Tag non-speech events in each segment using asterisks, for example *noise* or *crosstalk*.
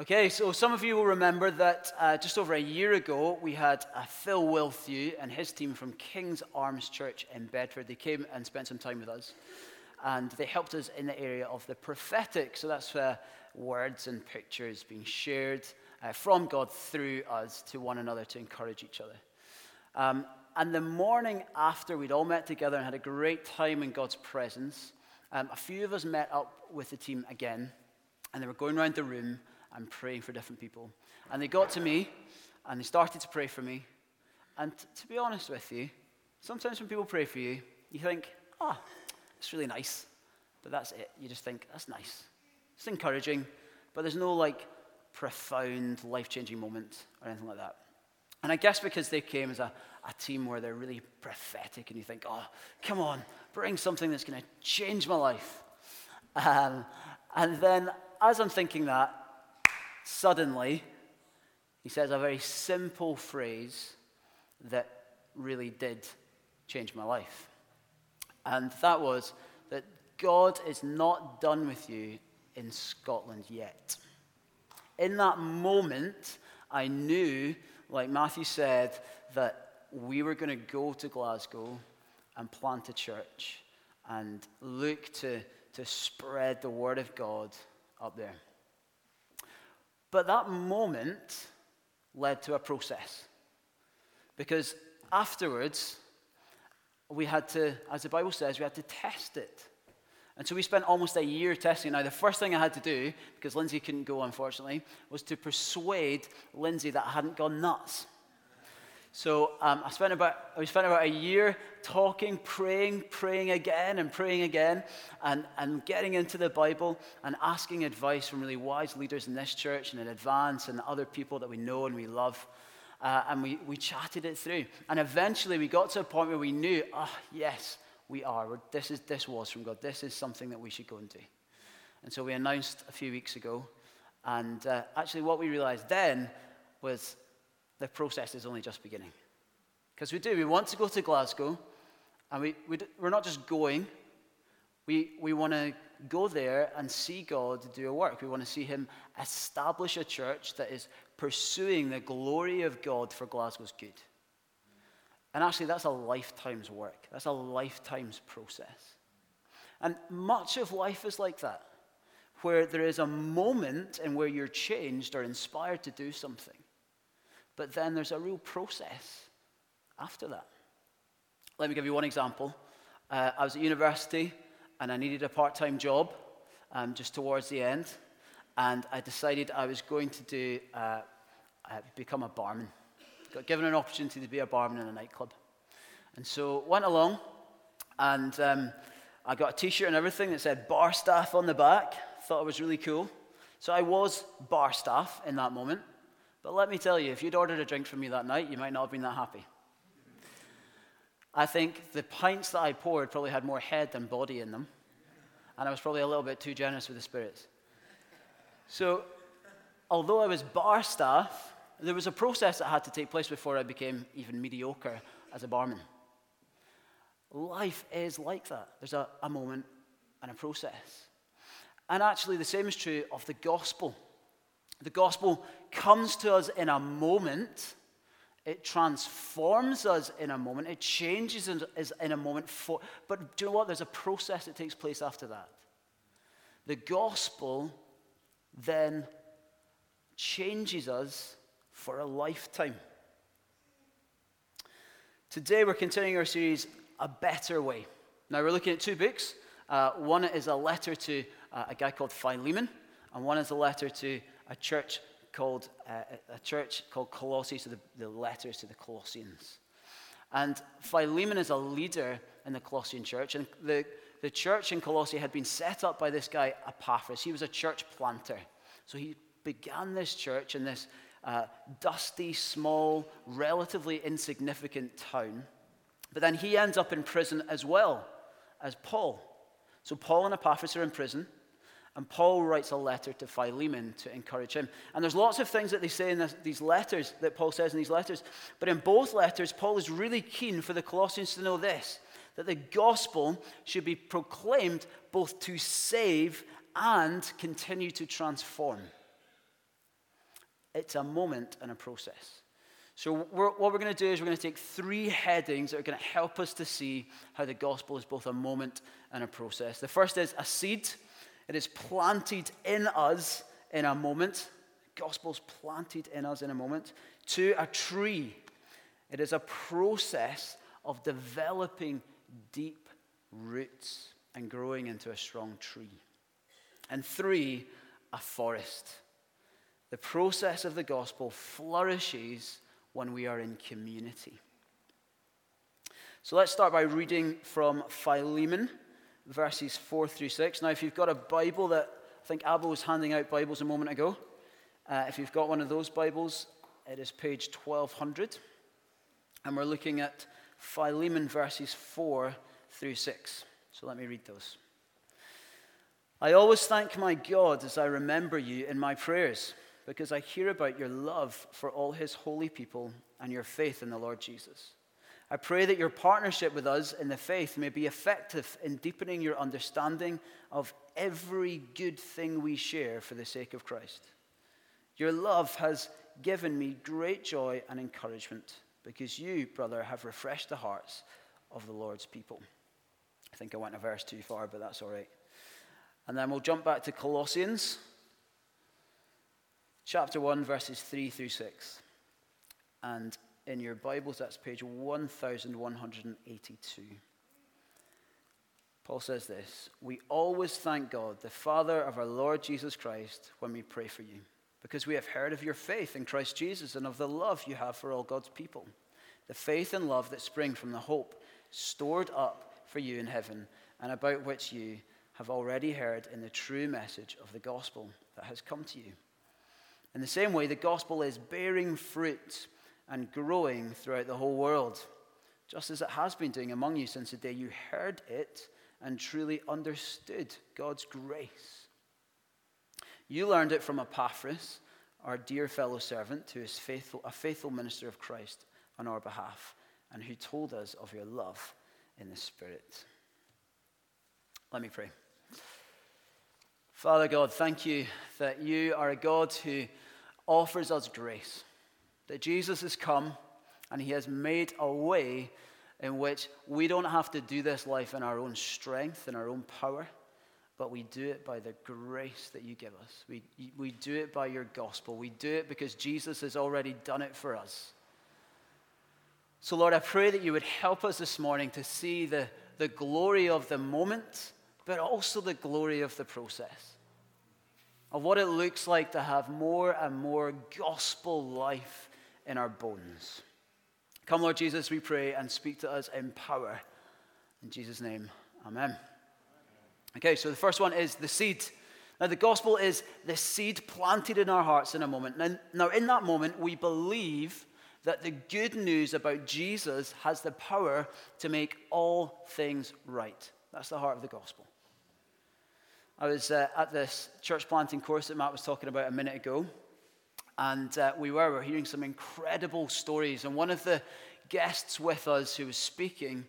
Okay, so some of you will remember that uh, just over a year ago, we had uh, Phil Wilthew and his team from King's Arms Church in Bedford. They came and spent some time with us, and they helped us in the area of the prophetic. So that's uh, words and pictures being shared uh, from God through us to one another to encourage each other. Um, and the morning after we'd all met together and had a great time in God's presence, um, a few of us met up with the team again, and they were going around the room and praying for different people. And they got to me, and they started to pray for me. And t- to be honest with you, sometimes when people pray for you, you think, ah, oh, it's really nice. But that's it. You just think, that's nice. It's encouraging, but there's no like profound, life changing moment or anything like that. And I guess because they came as a, a team where they're really prophetic and you think, oh, come on, bring something that's going to change my life. Um, and then as I'm thinking that, suddenly he says a very simple phrase that really did change my life. And that was that God is not done with you in Scotland yet. In that moment, I knew like Matthew said, that we were going to go to Glasgow and plant a church and look to, to spread the word of God up there. But that moment led to a process. Because afterwards, we had to, as the Bible says, we had to test it. And so we spent almost a year testing. Now, the first thing I had to do, because Lindsay couldn't go, unfortunately, was to persuade Lindsay that I hadn't gone nuts. So um, I spent about we spent about a year talking, praying, praying again, and praying again, and, and getting into the Bible and asking advice from really wise leaders in this church and in advance and other people that we know and we love. Uh, and we, we chatted it through. And eventually we got to a point where we knew, ah, oh, yes, we are. This, is, this was from God. This is something that we should go and do. And so we announced a few weeks ago. And uh, actually, what we realized then was the process is only just beginning. Because we do, we want to go to Glasgow, and we, we, we're not just going, we, we want to go there and see God do a work. We want to see Him establish a church that is pursuing the glory of God for Glasgow's good. And actually, that's a lifetime's work, that's a lifetime's process. And much of life is like that, where there is a moment in where you're changed or inspired to do something. But then there's a real process after that. Let me give you one example. Uh, I was at university and I needed a part time job um, just towards the end. And I decided I was going to do, uh, uh, become a barman got given an opportunity to be a barman in a nightclub. And so went along, and um, I got a T-shirt and everything that said bar staff on the back. Thought it was really cool. So I was bar staff in that moment. But let me tell you, if you'd ordered a drink from me that night, you might not have been that happy. I think the pints that I poured probably had more head than body in them, and I was probably a little bit too generous with the spirits. So, although I was bar staff, there was a process that had to take place before I became even mediocre as a barman. Life is like that. There's a, a moment and a process. And actually, the same is true of the gospel. The gospel comes to us in a moment, it transforms us in a moment, it changes us in a moment. For, but do you know what? There's a process that takes place after that. The gospel then changes us for a lifetime. Today, we're continuing our series, A Better Way. Now, we're looking at two books. Uh, one is a letter to uh, a guy called Philemon, and one is a letter to a church called, uh, a church called Colossae, so the, the letters to the Colossians. And Philemon is a leader in the Colossian church, and the, the church in Colossae had been set up by this guy, Epaphras. He was a church planter. So he began this church in this uh, dusty, small, relatively insignificant town. But then he ends up in prison as well as Paul. So Paul and Epaphras are in prison, and Paul writes a letter to Philemon to encourage him. And there's lots of things that they say in this, these letters, that Paul says in these letters. But in both letters, Paul is really keen for the Colossians to know this that the gospel should be proclaimed both to save and continue to transform. It's a moment and a process. So, we're, what we're going to do is we're going to take three headings that are going to help us to see how the gospel is both a moment and a process. The first is a seed, it is planted in us in a moment. The gospel is planted in us in a moment. to a tree, it is a process of developing deep roots and growing into a strong tree. And three, a forest. The process of the gospel flourishes when we are in community. So let's start by reading from Philemon, verses 4 through 6. Now, if you've got a Bible that I think Abel was handing out Bibles a moment ago, uh, if you've got one of those Bibles, it is page 1200. And we're looking at Philemon verses 4 through 6. So let me read those. I always thank my God as I remember you in my prayers because I hear about your love for all his holy people and your faith in the Lord Jesus. I pray that your partnership with us in the faith may be effective in deepening your understanding of every good thing we share for the sake of Christ. Your love has given me great joy and encouragement because you, brother, have refreshed the hearts of the Lord's people. I think I went a verse too far, but that's all right. And then we'll jump back to Colossians chapter 1, verses 3 through 6. And in your Bibles, that's page 1182. Paul says this We always thank God, the Father of our Lord Jesus Christ, when we pray for you, because we have heard of your faith in Christ Jesus and of the love you have for all God's people. The faith and love that spring from the hope stored up for you in heaven, and about which you have already heard in the true message of the gospel that has come to you in the same way, the gospel is bearing fruit and growing throughout the whole world, just as it has been doing among you since the day you heard it and truly understood God's grace. You learned it from Epaphras, our dear fellow servant, who is faithful, a faithful minister of Christ on our behalf, and who told us of your love in the Spirit. Let me pray. Father God, thank you that you are a God who offers us grace. That Jesus has come and he has made a way in which we don't have to do this life in our own strength and our own power, but we do it by the grace that you give us. We, we do it by your gospel. We do it because Jesus has already done it for us. So, Lord, I pray that you would help us this morning to see the, the glory of the moment but also the glory of the process, of what it looks like to have more and more gospel life in our bones. Come, Lord Jesus, we pray and speak to us in power. In Jesus' name, amen. Okay, so the first one is the seed. Now, the gospel is the seed planted in our hearts in a moment. Now, now, in that moment, we believe that the good news about Jesus has the power to make all things right. That's the heart of the gospel. I was uh, at this church planting course that Matt was talking about a minute ago, and uh, we were, we were hearing some incredible stories. And one of the guests with us who was speaking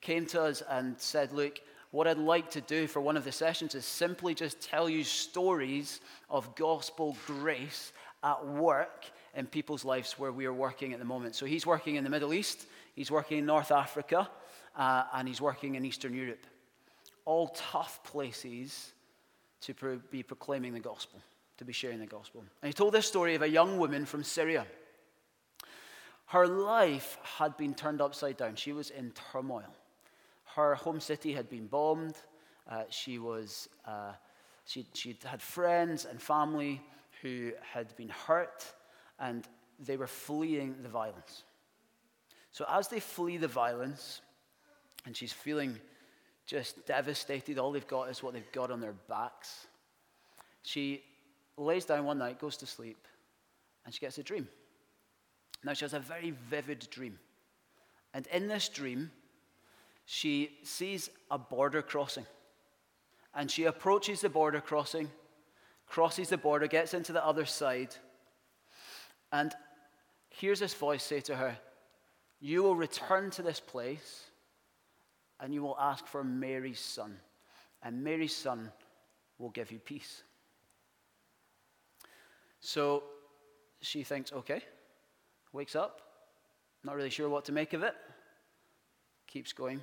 came to us and said, Look, what I'd like to do for one of the sessions is simply just tell you stories of gospel grace at work in people's lives where we are working at the moment. So he's working in the Middle East, he's working in North Africa, uh, and he's working in Eastern Europe. All tough places to pro- be proclaiming the gospel, to be sharing the gospel. And he told this story of a young woman from Syria. Her life had been turned upside down. She was in turmoil. Her home city had been bombed. Uh, she was, uh, she, she had friends and family who had been hurt, and they were fleeing the violence. So, as they flee the violence, and she's feeling just devastated. All they've got is what they've got on their backs. She lays down one night, goes to sleep, and she gets a dream. Now, she has a very vivid dream. And in this dream, she sees a border crossing. And she approaches the border crossing, crosses the border, gets into the other side, and hears this voice say to her, You will return to this place and you will ask for Mary's son, and Mary's son will give you peace. So she thinks, okay, wakes up, not really sure what to make of it, keeps going.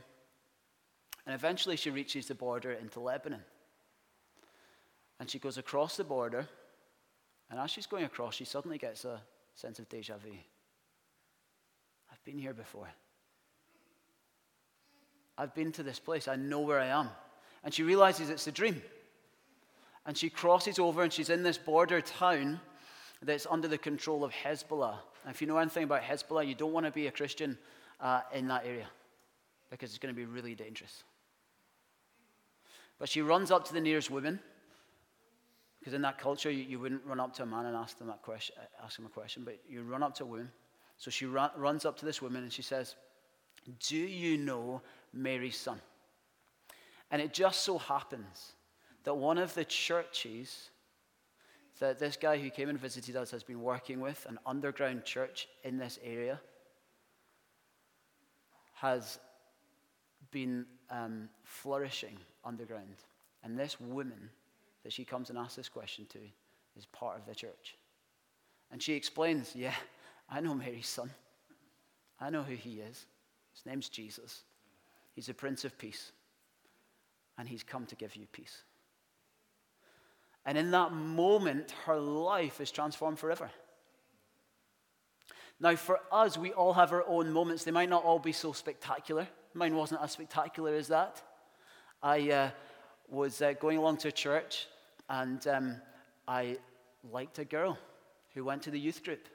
And eventually she reaches the border into Lebanon. And she goes across the border, and as she's going across, she suddenly gets a sense of deja vu. I've been here before. I've been to this place. I know where I am. And she realizes it's a dream. And she crosses over and she's in this border town that's under the control of Hezbollah. And if you know anything about Hezbollah, you don't want to be a Christian uh, in that area because it's going to be really dangerous. But she runs up to the nearest woman because in that culture, you, you, wouldn't run up to a man and ask, them that question, ask him a question, but you run up to a woman. So she run, runs up to this woman and she says, Do you know Mary's son? And it just so happens that one of the churches that this guy who came and visited us has been working with, an underground church in this area, has been um, flourishing underground. And this woman that she comes and asks this question to is part of the church. And she explains, Yeah, I know Mary's son. I know who he is. His name's Jesus. He's the Prince of Peace. And he's come to give you peace. And in that moment, her life is transformed forever. Now, for us, we all have our own moments. They might not all be so spectacular. Mine wasn't as spectacular as that. I uh, was uh, going along to church, and um, I liked a girl who went to the youth group.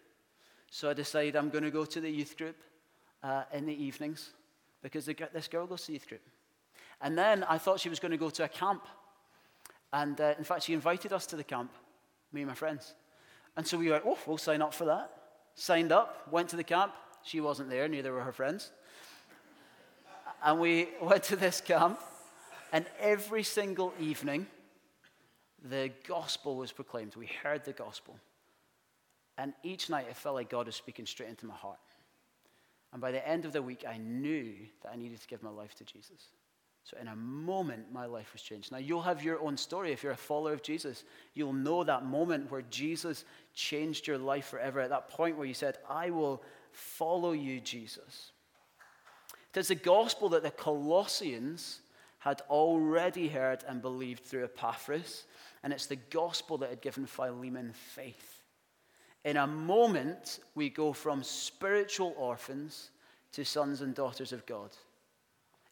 So I decided I'm going to go to the youth group uh, in the evenings because this girl goes to youth group. And then I thought she was going to go to a camp. And uh, in fact, she invited us to the camp, me and my friends. And so we went, oh, we'll sign up for that. Signed up, went to the camp. She wasn't there, neither were her friends. and we *laughs* went to this camp, and every single evening, the gospel was proclaimed. We heard the gospel. And each night, it felt like God was speaking straight into my heart. And by the end of the week, I knew that I needed to give my life to Jesus. So, in a moment, my life was changed. Now, you'll have your own story. If you're a follower of Jesus, you'll know that moment where Jesus changed your life forever. At that point where you said, I will follow you, Jesus. It is the gospel that the Colossians had already heard and believed through Epaphras, and it's the gospel that had given Philemon faith. In a moment, we go from spiritual orphans to sons and daughters of God.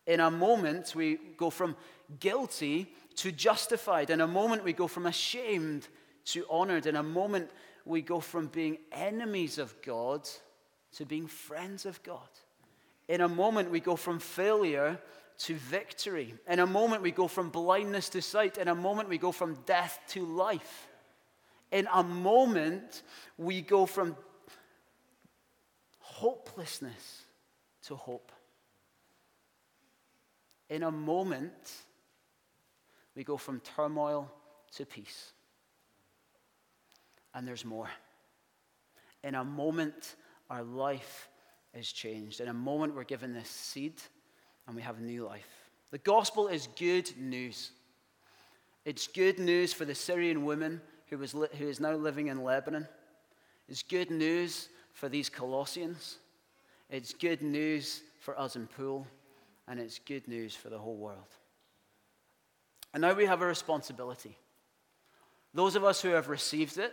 In a moment, we go from guilty to justified. In a moment, we go from ashamed to honored. In a moment, we go from being enemies of God to being friends of God. In a moment, we go from failure to victory. In a moment, we go from blindness to sight. In a moment, we go from death to life. In a moment, we go from hopelessness to hope. In a moment, we go from turmoil to peace. And there's more. In a moment, our life is changed. In a moment, we're given this seed and we have a new life. The gospel is good news. It's good news for the Syrian woman who, was li- who is now living in Lebanon. It's good news for these Colossians. It's good news for us in Poole and it's good news for the whole world. And now we have a responsibility. Those of us who have received it,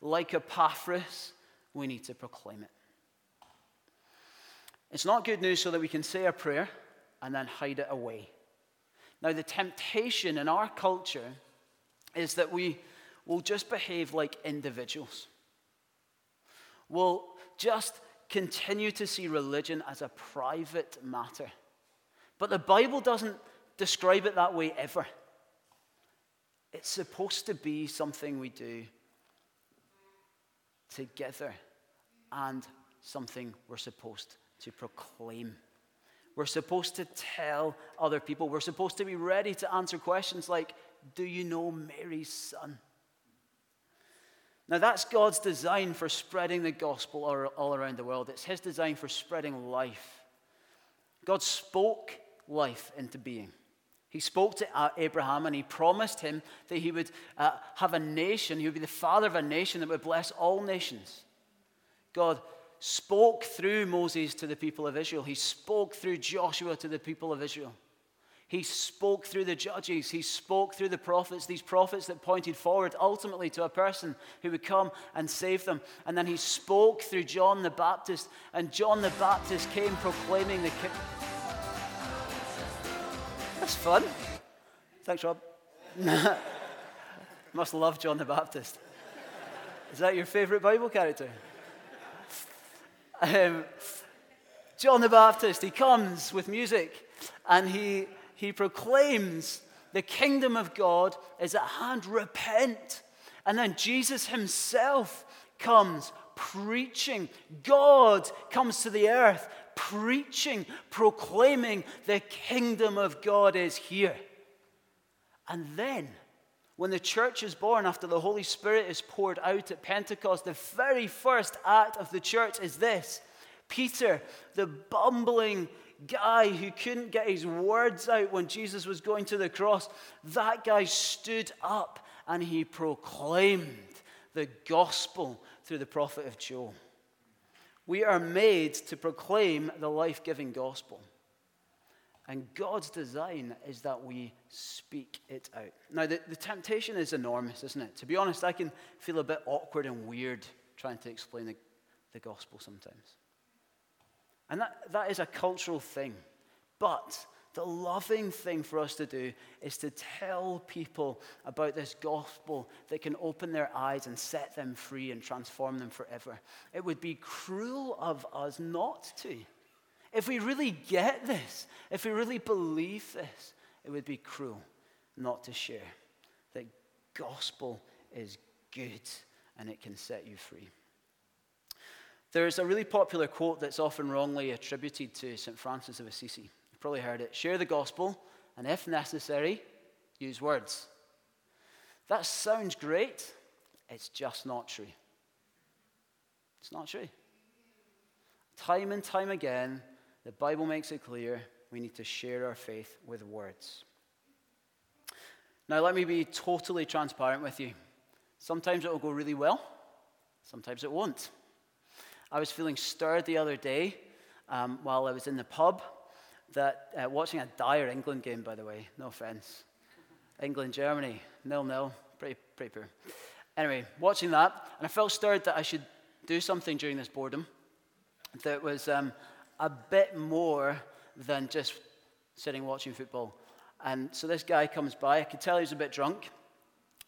like Epaphras, we need to proclaim it. It's not good news so that we can say a prayer and then hide it away. Now, the temptation in our culture is that we will just behave like individuals. We'll just continue to see religion as a private matter. But the Bible doesn't describe it that way ever. It's supposed to be something we do together and something we're supposed to proclaim. We're supposed to tell other people. We're supposed to be ready to answer questions like, Do you know Mary's son? Now, that's God's design for spreading the gospel all around the world. It's His design for spreading life. God spoke life into being. He spoke to Abraham and he promised him that he would uh, have a nation, he would be the father of a nation that would bless all nations. God spoke through Moses to the people of Israel, he spoke through Joshua to the people of Israel. He spoke through the judges. He spoke through the prophets, these prophets that pointed forward ultimately to a person who would come and save them. And then he spoke through John the Baptist, and John the Baptist came proclaiming the kingdom. That's fun. Thanks, Rob. *laughs* Must love John the Baptist. Is that your favorite Bible character? Um, John the Baptist, he comes with music and he he proclaims the kingdom of God is at hand, repent. And then Jesus himself comes preaching. God comes to the earth preaching, proclaiming the kingdom of God is here. And then, when the church is born, after the Holy Spirit is poured out at Pentecost, the very first act of the church is this Peter, the bumbling guy who couldn't get his words out when Jesus was going to the cross, that guy stood up and he proclaimed the gospel through the prophet of Joel. We are made to proclaim the life giving gospel. And God's design is that we speak it out. Now, the, the temptation is enormous, isn't it? To be honest, I can feel a bit awkward and weird trying to explain the, the gospel sometimes. And that, that is a cultural thing. But the loving thing for us to do is to tell people about this gospel that can open their eyes and set them free and transform them forever. It would be cruel of us not to. If we really get this, if we really believe this, it would be cruel not to share that gospel is good and it can set you free. There's a really popular quote that's often wrongly attributed to St. Francis of Assisi. Probably heard it share the gospel, and if necessary, use words. That sounds great, it's just not true. It's not true. Time and time again, the Bible makes it clear we need to share our faith with words. Now, let me be totally transparent with you. Sometimes it will go really well, sometimes it won't. I was feeling stirred the other day um, while I was in the pub that uh, watching a dire England game, by the way, no offense. England, Germany, nil nil, pretty, pretty poor. Anyway, watching that, and I felt stirred that I should do something during this boredom that was um, a bit more than just sitting watching football. And so this guy comes by, I could tell he was a bit drunk.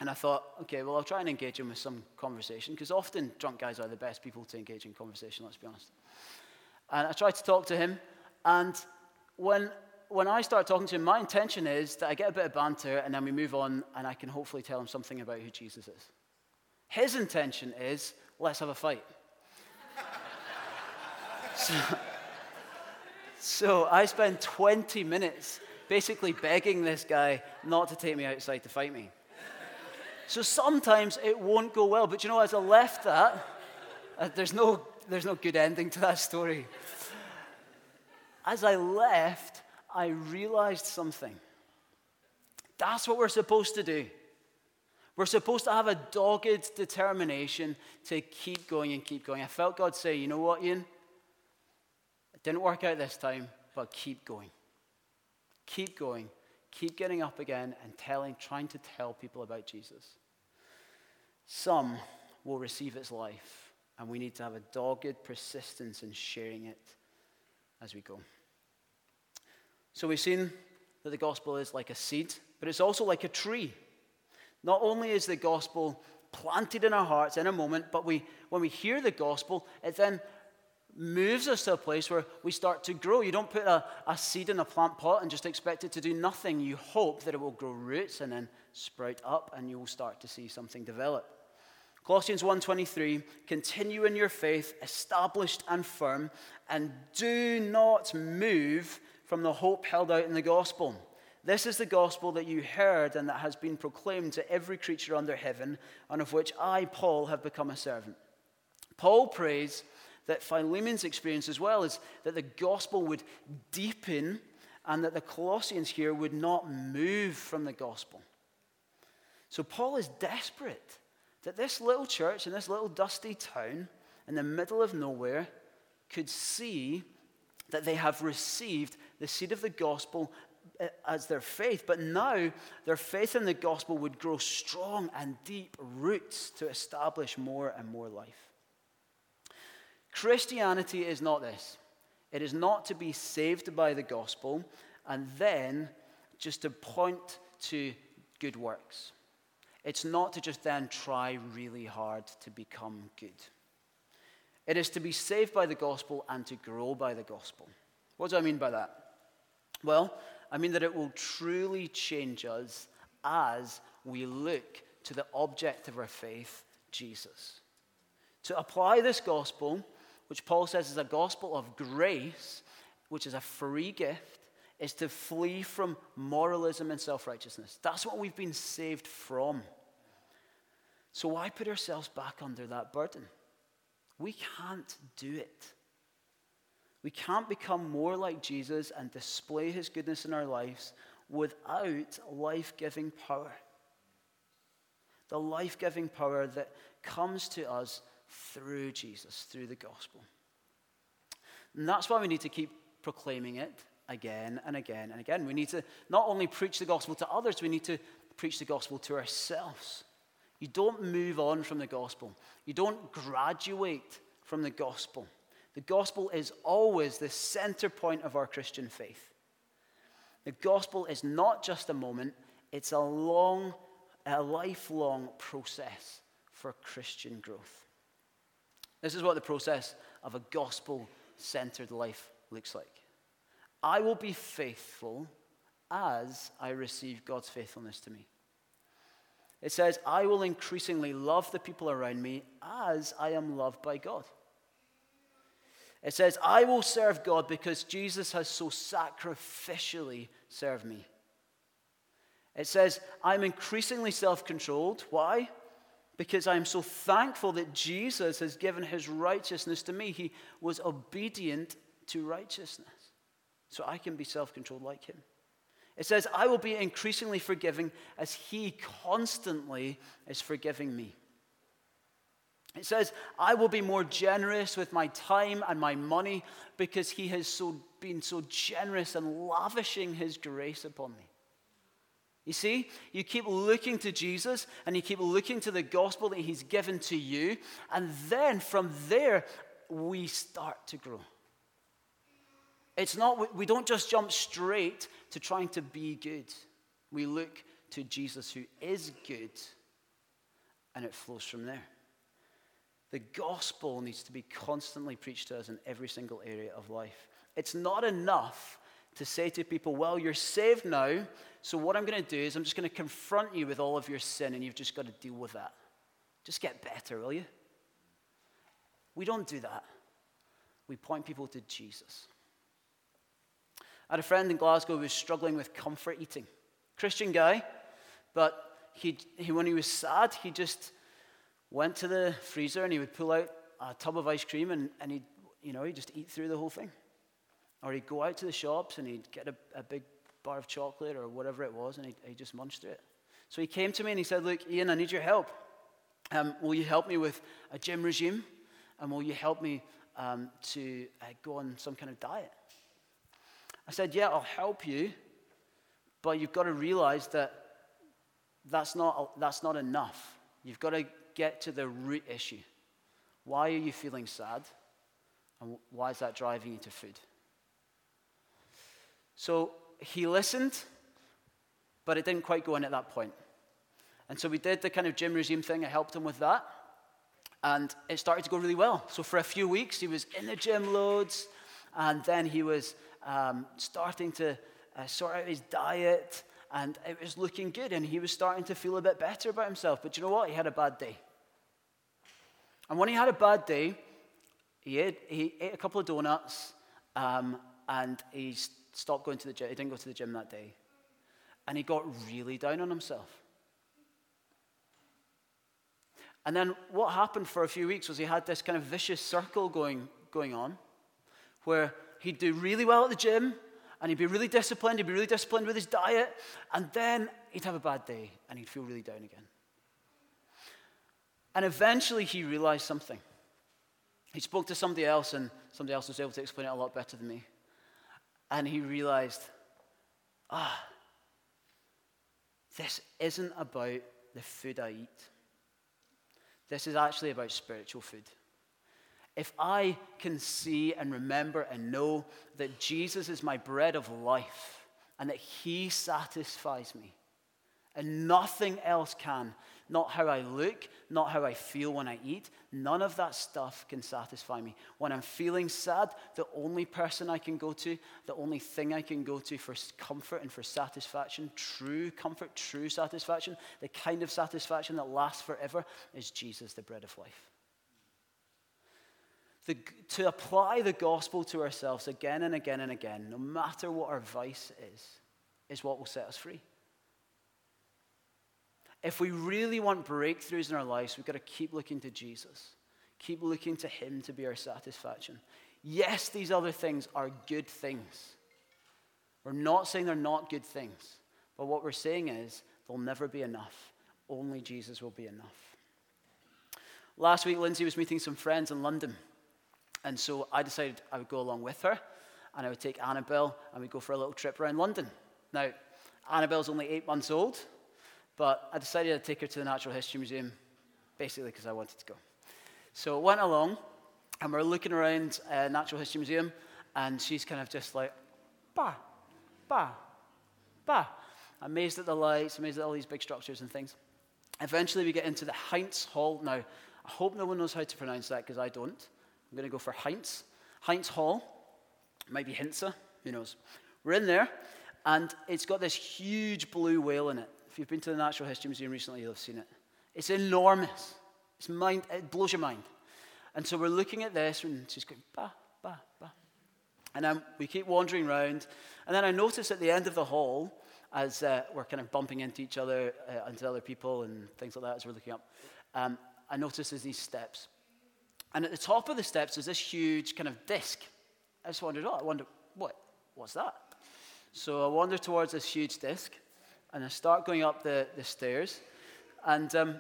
And I thought, okay, well, I'll try and engage him with some conversation, because often drunk guys are the best people to engage in conversation, let's be honest. And I tried to talk to him, and when, when I start talking to him, my intention is that I get a bit of banter, and then we move on, and I can hopefully tell him something about who Jesus is. His intention is, let's have a fight. *laughs* so, so I spend 20 minutes basically begging this guy not to take me outside to fight me. So sometimes it won't go well. But you know, as I left that, uh, there's, no, there's no good ending to that story. As I left, I realized something. That's what we're supposed to do. We're supposed to have a dogged determination to keep going and keep going. I felt God say, you know what, Ian? It didn't work out this time, but keep going. Keep going keep getting up again and telling, trying to tell people about Jesus. Some will receive its life, and we need to have a dogged persistence in sharing it as we go. So we've seen that the gospel is like a seed, but it's also like a tree. Not only is the gospel planted in our hearts in a moment, but we, when we hear the gospel, it then moves us to a place where we start to grow. You don't put a, a seed in a plant pot and just expect it to do nothing. You hope that it will grow roots and then sprout up and you will start to see something develop. Colossians 1:23 continue in your faith established and firm and do not move from the hope held out in the gospel. This is the gospel that you heard and that has been proclaimed to every creature under heaven and of which I Paul have become a servant. Paul prays that Philemon's experience as well is that the gospel would deepen and that the Colossians here would not move from the gospel. So Paul is desperate that this little church in this little dusty town in the middle of nowhere could see that they have received the seed of the gospel eh, as their faith, but now their faith in the gospel would grow strong and deep roots to establish more and more life. Christianity is not this. It is not to be saved by the gospel and then just to point to good works. It's not to just then try really hard to become good. It is to be saved by the gospel and to grow by the gospel. What do I mean by that? Well, I mean that it will truly change us as we look to the object of our faith, Jesus. To apply this gospel, which Paul says is a gospel of grace, which is a free gift, is to flee from moralism and self righteousness. That's what we've been saved from. So why put ourselves back under that burden? We can't do it. We can't become more like Jesus and display his goodness in our lives without life giving power. The life giving power that comes to us through Jesus, through the gospel. And that's why we need to keep proclaiming it again and again and again. We need to not only preach the gospel to others, we need to preach the gospel to ourselves. You don't move on from the gospel, you don't graduate from the gospel. The gospel is always the center point of our Christian faith. The gospel is not just a moment, it's a long, a lifelong process for Christian growth. This is what the process of a gospel centered life looks like. I will be faithful as I receive God's faithfulness to me. It says, I will increasingly love the people around me as I am loved by God. It says, I will serve God because Jesus has so sacrificially served me. It says, I'm increasingly self controlled. Why? Because I'm so thankful that Jesus has given his righteousness to me. He was obedient to righteousness so I can be self controlled like him. It says, I will be increasingly forgiving as he constantly is forgiving me. It says, I will be more generous with my time and my money because he has so, been so generous and lavishing his grace upon me. You see, you keep looking to Jesus and you keep looking to the gospel that he's given to you, and then from there, we start to grow. It's not, we don't just jump straight to trying to be good. We look to Jesus who is good, and it flows from there. The gospel needs to be constantly preached to us in every single area of life. It's not enough to say to people, Well, you're saved now, so what I'm going to do is I'm just going to confront you with all of your sin, and you've just got to deal with that. Just get better, will you? We don't do that. We point people to Jesus. I had a friend in Glasgow who was struggling with comfort eating. Christian guy, but he, he, when he was sad, he just went to the freezer and he would pull out a tub of ice cream and, and he'd, you know, he'd just eat through the whole thing. Or he'd go out to the shops and he'd get a, a big bar of chocolate or whatever it was and he'd, he'd, just munch through it. So he came to me and he said, Look, Ian, I need your help. Um, will you help me with a gym regime? And will you help me um, to uh, go on some kind of diet? I said, Yeah, I'll help you, but you've got to realize that that's not, that's not enough. You've got to get to the root issue. Why are you feeling sad? And why is that driving you to food? So he listened, but it didn't quite go in at that point. And so we did the kind of gym regime thing. I helped him with that. And it started to go really well. So for a few weeks, he was in the gym loads. And then he was um, starting to uh, sort out his diet, and it was looking good, and he was starting to feel a bit better about himself. But you know what? He had a bad day. And when he had a bad day, he ate, he ate a couple of donuts, um, and he stopped going to the gym. He didn't go to the gym that day. And he got really down on himself. And then what happened for a few weeks was he had this kind of vicious circle going, going on where he'd do really well at the gym, And he'd be really disciplined, he'd be really disciplined with his diet, and then he'd have a bad day and he'd feel really down again. And eventually he realized something. He spoke to somebody else, and somebody else was able to explain it a lot better than me. And he realized, ah, this isn't about the food I eat. This is actually about spiritual food. If I can see and remember and know that Jesus is my bread of life and that he satisfies me, and nothing else can, not how I look, not how I feel when I eat, none of that stuff can satisfy me. When I'm feeling sad, the only person I can go to, the only thing I can go to for comfort and for satisfaction, true comfort, true satisfaction, the kind of satisfaction that lasts forever, is Jesus, the bread of life. The, to apply the gospel to ourselves again and again and again, no matter what our vice is, is what will set us free. If we really want breakthroughs in our lives, we've got to keep looking to Jesus, keep looking to Him to be our satisfaction. Yes, these other things are good things. We're not saying they're not good things, but what we're saying is they'll never be enough. Only Jesus will be enough. Last week, Lindsay was meeting some friends in London. And so I decided I would go along with her, and I would take Annabelle, and we'd go for a little trip around London. Now, Annabelle's only eight months old, but I decided I'd take her to the Natural History Museum, basically because I wanted to go. So I went along, and we're looking around uh, Natural History Museum, and she's kind of just like, bah, bah, bah. Amazed at the lights, amazed at all these big structures and things. Eventually, we get into the Heinz Hall. Now, I hope no one knows how to pronounce that because I don't. I'm going to go for Heinz. Heinz Hall. Maybe Hintze. Who knows? We're in there, and it's got this huge blue whale in it. If you've been to the Natural History Museum recently, you'll have seen it. It's enormous. It's mind, it blows your mind. And so we're looking at this, and she's going, bah, bah, bah. And then we keep wandering around. And then I notice at the end of the hall, as uh, we're kind of bumping into each other, uh, into other people and things like that as we're looking up, um, I notice there's these steps. And at the top of the steps is this huge kind of disc. I just wondered, oh, I wonder, what, what's that? So I wander towards this huge disc, and I start going up the, the stairs, and um,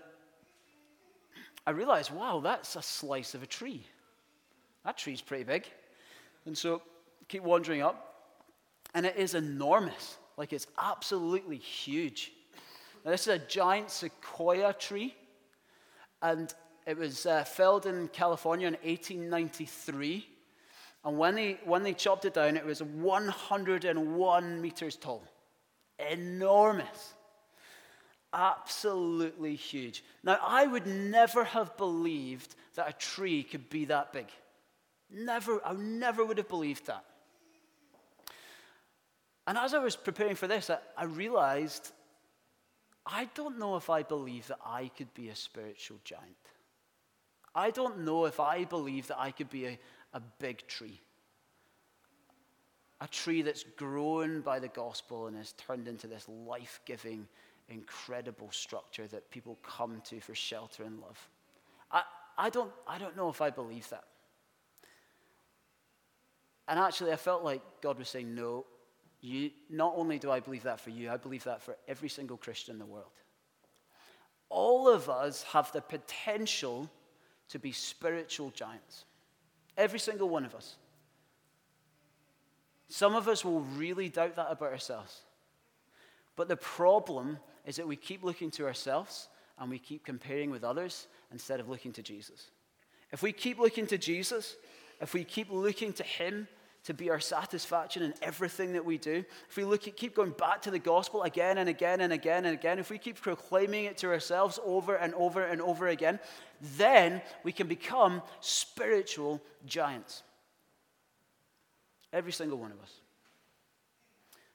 I realize, wow, that's a slice of a tree. That tree's pretty big. And so keep wandering up, and it is enormous. Like it's absolutely huge. Now, this is a giant sequoia tree, and it was uh, felled in California in 1893. And when they, when they chopped it down, it was 101 meters tall. Enormous. Absolutely huge. Now, I would never have believed that a tree could be that big. Never, I never would have believed that. And as I was preparing for this, I, I realized I don't know if I believe that I could be a spiritual giant. I don't know if I believe that I could be a, a big tree. A tree that's grown by the gospel and has turned into this life giving, incredible structure that people come to for shelter and love. I, I, don't, I don't know if I believe that. And actually, I felt like God was saying, No, you, not only do I believe that for you, I believe that for every single Christian in the world. All of us have the potential to be spiritual giants. Every single one of us. Some of us will really doubt that about ourselves. But the problem is that we keep looking to ourselves and we keep comparing with others instead of looking to Jesus. If we keep looking to Jesus, if we keep looking to Him to be our satisfaction in everything that we do, if we look at, keep going back to the gospel again and again and again and again, if we keep proclaiming it to ourselves over and over and over again, then we can become spiritual giants. Every single one of us.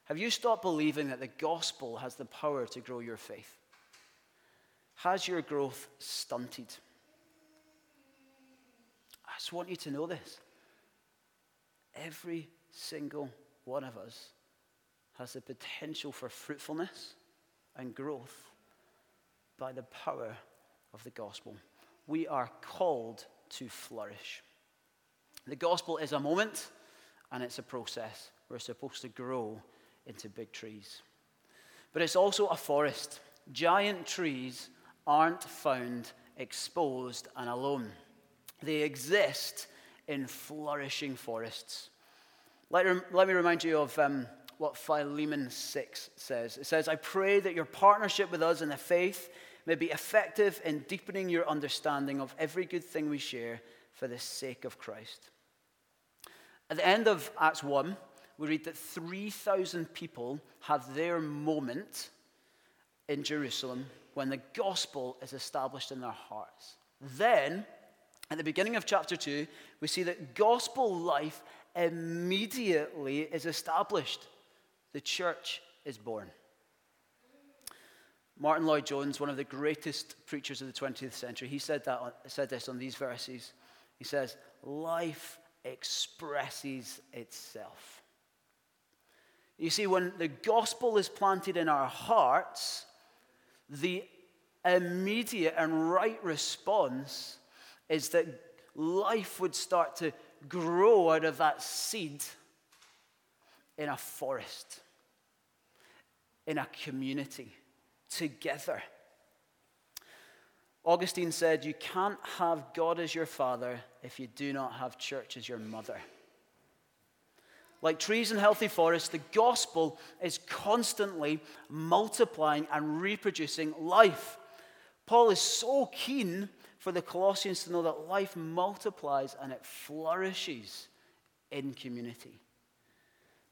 Have you stopped believing that the gospel has the power to grow your faith? Has your growth stunted? I just want you to know this. Every single one of us has the potential for fruitfulness and growth by the power of the gospel. We are called to flourish. The gospel is a moment and it's a process. we're supposed to grow into big trees. But it's also a forest. Giant trees aren't found exposed and alone, they exist in flourishing forests. Let, let me remind you of um, what Philemon 6 says. It says, I pray that your partnership with us in the faith may be effective in deepening your understanding of every good thing we share for the sake of Christ. At the end of Acts 1, we read that 3,000 people have their moment in Jerusalem when the gospel is established in their hearts. Then, at the beginning of chapter 2, we see that gospel life immediately is established. The church is born. Martyn Lloyd-Jones, one of the greatest preachers of the 20th century, he said, that, said this on these verses. He says, Life expresses itself. You see, when the gospel is planted in our hearts, the immediate and right response is that life would start to grow out of that seed in a forest, in a community, together. Augustine said, You can't have God as your father if you do not have church as your mother. Like trees in healthy forests, the gospel is constantly multiplying and reproducing life. Paul is so keen for the Colossians to know that life multiplies and it flourishes in community.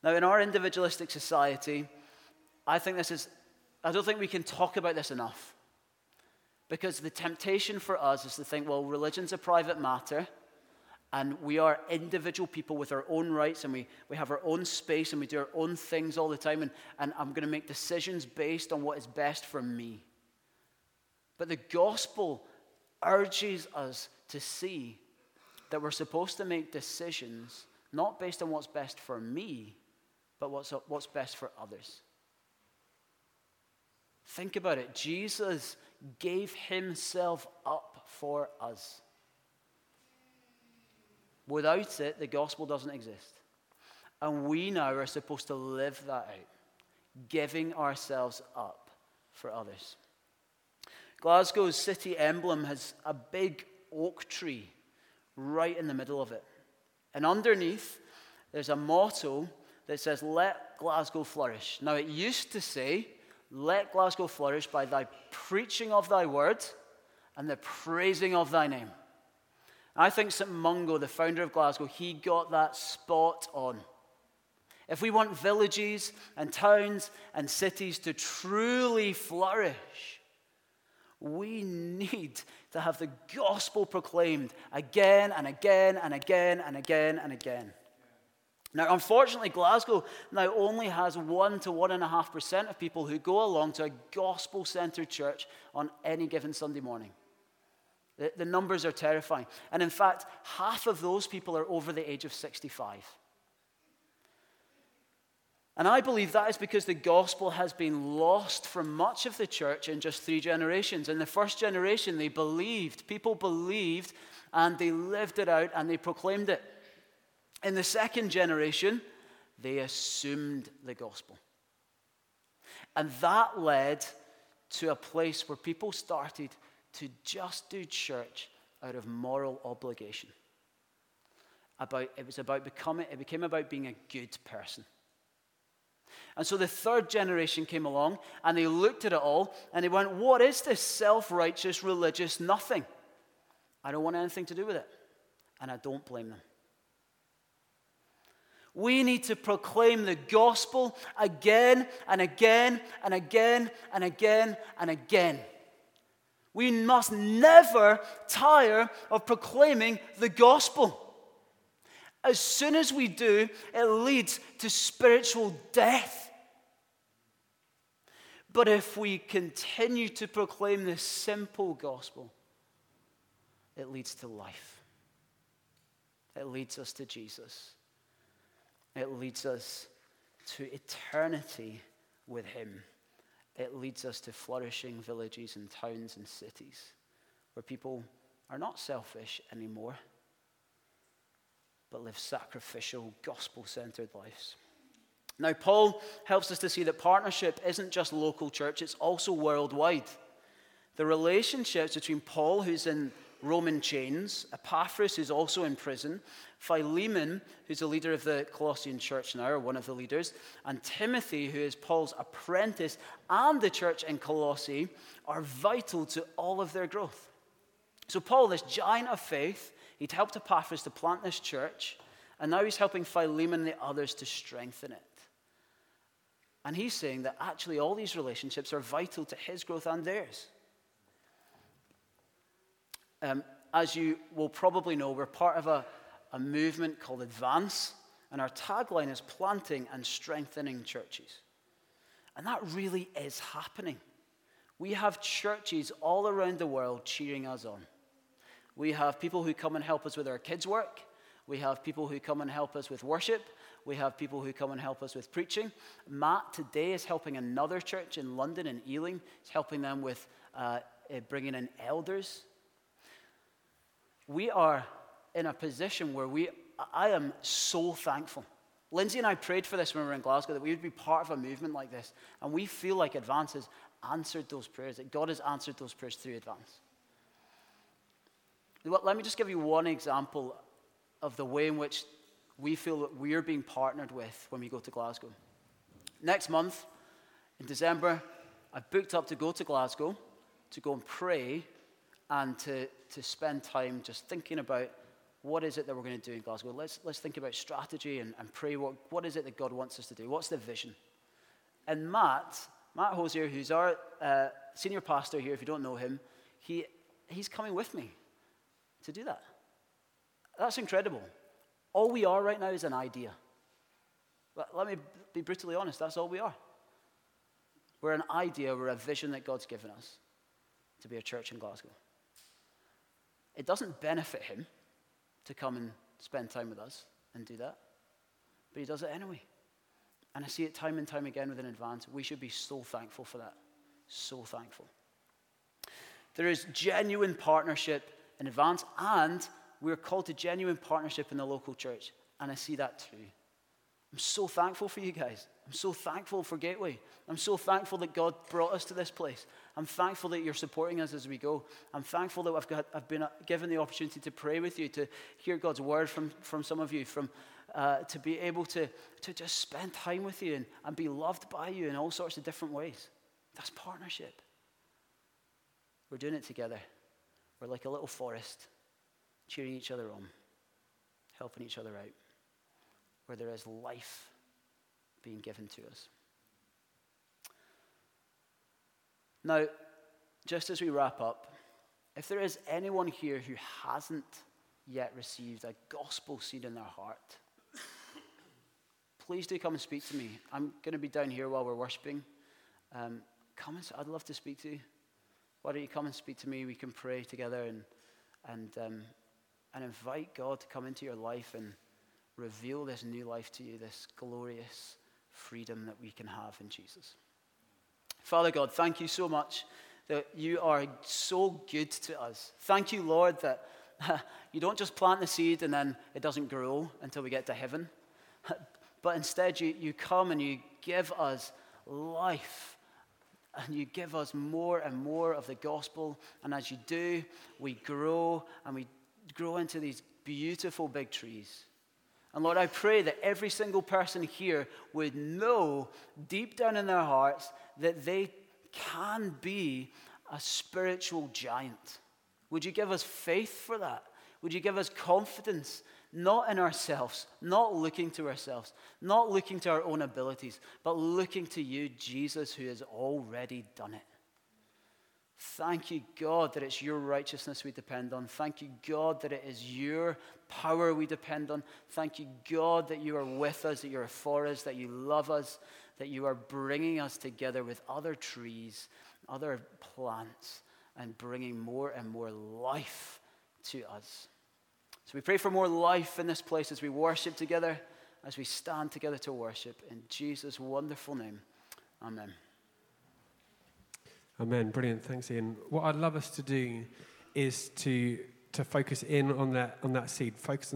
Now, in our individualistic society, I think this is, I don't think we can talk about this enough. Because the temptation for us is to think, well, religion's a private matter, and we are individual people with our own rights, and we, we have our own space, and we do our own things all the time, and, and I'm going to make decisions based on what is best for me. But the gospel urges us to see that we're supposed to make decisions not based on what's best for me, but what's, what's best for others. Think about it. Jesus gave himself up for us. Without it, the gospel doesn't exist. And we now are supposed to live that out, giving ourselves up for others. Glasgow's city emblem has a big oak tree right in the middle of it. And underneath, there's a motto that says, Let Glasgow flourish. Now, it used to say, let Glasgow flourish by thy preaching of thy word and the praising of thy name. I think St. Mungo, the founder of Glasgow, he got that spot on. If we want villages and towns and cities to truly flourish, we need to have the gospel proclaimed again and again and again and again and again. Now, unfortunately, Glasgow now only has 1 to 1.5% of people who go along to a gospel centered church on any given Sunday morning. The, the, numbers are terrifying. And in fact, half of those people are over the age of 65. And I believe that is because the gospel has been lost from much of the church in just three generations. In the first generation, they believed, people believed, and they lived it out and they proclaimed it. In the second generation, they assumed the gospel. And that led to a place where people started to just do church out of moral obligation. About, it was about becoming, it became about being a good person. And so the third generation came along and they looked at it all and they went, What is this self righteous religious nothing? I don't want anything to do with it. And I don't blame them. We need to proclaim the gospel again and again and again and again and again. We must never tire of proclaiming the gospel. As soon as we do, it leads to spiritual death. But if we continue to proclaim this simple gospel, it leads to life. It leads us to Jesus. It leads us to eternity with Him. It leads us to flourishing villages and towns and cities where people are not selfish anymore, but live sacrificial, gospel centered lives. Now, Paul helps us to see that partnership isn't just local church, it's also worldwide. The relationships between Paul, who's in Roman chains, Epaphras, who's also in prison, Philemon, who's the leader of the Colossian church now, or one of the leaders, and Timothy, who is Paul's apprentice, and the church in Colossae, are vital to all of their growth. So, Paul, this giant of faith, he'd helped Epaphras to plant this church, and now he's helping Philemon and the others to strengthen it. And he's saying that actually all these relationships are vital to his growth and theirs. Um, as you will probably know, we're part of a, a movement called Advance, and our tagline is planting and strengthening churches. And that really is happening. We have churches all around the world cheering us on. We have people who come and help us with our kids' work. We have people who come and help us with worship. We have people who come and help us with preaching. Matt today is helping another church in London, in Ealing. He's helping them with uh, eh, bringing in elders we are in a position where we, I am so thankful. Lindsay and I prayed for this when we were in Glasgow that we would be part of a movement like this. And we feel like Advance has answered those prayers, that God has answered those prayers through Advance. Let me just give you one example of the way in which we feel that we're being partnered with when we go to Glasgow. Next month, in December, I've booked up to go to Glasgow to go and pray and to, to spend time just thinking about what is it that we're going to do in Glasgow. Let's, let's think about strategy and, and pray what, what is it that God wants us to do? What's the vision? And Matt, Matt Hosier, who's our uh, senior pastor here, if you don't know him, he, he's coming with me to do that. That's incredible. All we are right now is an idea. Let me be brutally honest, that's all we are. We're an idea, we're a vision that God's given us to be a church in Glasgow. It doesn't benefit him to come and spend time with us and do that, but he does it anyway. And I see it time and time again with an advance. We should be so thankful for that. So thankful. There is genuine partnership in advance, and we're called to genuine partnership in the local church. And I see that too. I'm so thankful for you guys. I'm so thankful for Gateway. I'm so thankful that God brought us to this place. I'm thankful that you're supporting us as we go. I'm thankful that I've, got, I've been given the opportunity to pray with you, to hear God's word from, from some of you, from, uh, to be able to, to just spend time with you and, and be loved by you in all sorts of different ways. That's partnership. We're doing it together. We're like a little forest, cheering each other on, helping each other out where there is life being given to us. Now, just as we wrap up, if there is anyone here who hasn't yet received a gospel seed in their heart, please do come and speak to me. I'm going to be down here while we're worshiping. Um, come and, I'd love to speak to you. Why don't you come and speak to me? We can pray together and, and, um, and invite God to come into your life and reveal this new life to you, this glorious freedom that we can have in Jesus. Father God, thank you so much that you are so good to us. Thank you, Lord, that *laughs* you don't just plant the seed and then it doesn't grow until we get to heaven, *laughs* but instead you, you come and you give us life and you give us more and more of the gospel. And as you do, we grow and we grow into these beautiful big trees. And Lord, I pray that every single person here would know deep down in their hearts that they can be a spiritual giant. Would you give us faith for that? Would you give us confidence, not in ourselves, not looking to ourselves, not looking to our own abilities, but looking to you, Jesus, who has already done it? Thank you, God, that it's your righteousness we depend on. Thank you, God, that it is your power we depend on. Thank you, God, that you are with us, that you are for us, that you love us, that you are bringing us together with other trees, other plants, and bringing more and more life to us. So we pray for more life in this place as we worship together, as we stand together to worship. In Jesus' wonderful name, amen. Amen. Brilliant. Thanks, Ian. What I'd love us to do is to to focus in on that on that seed, focus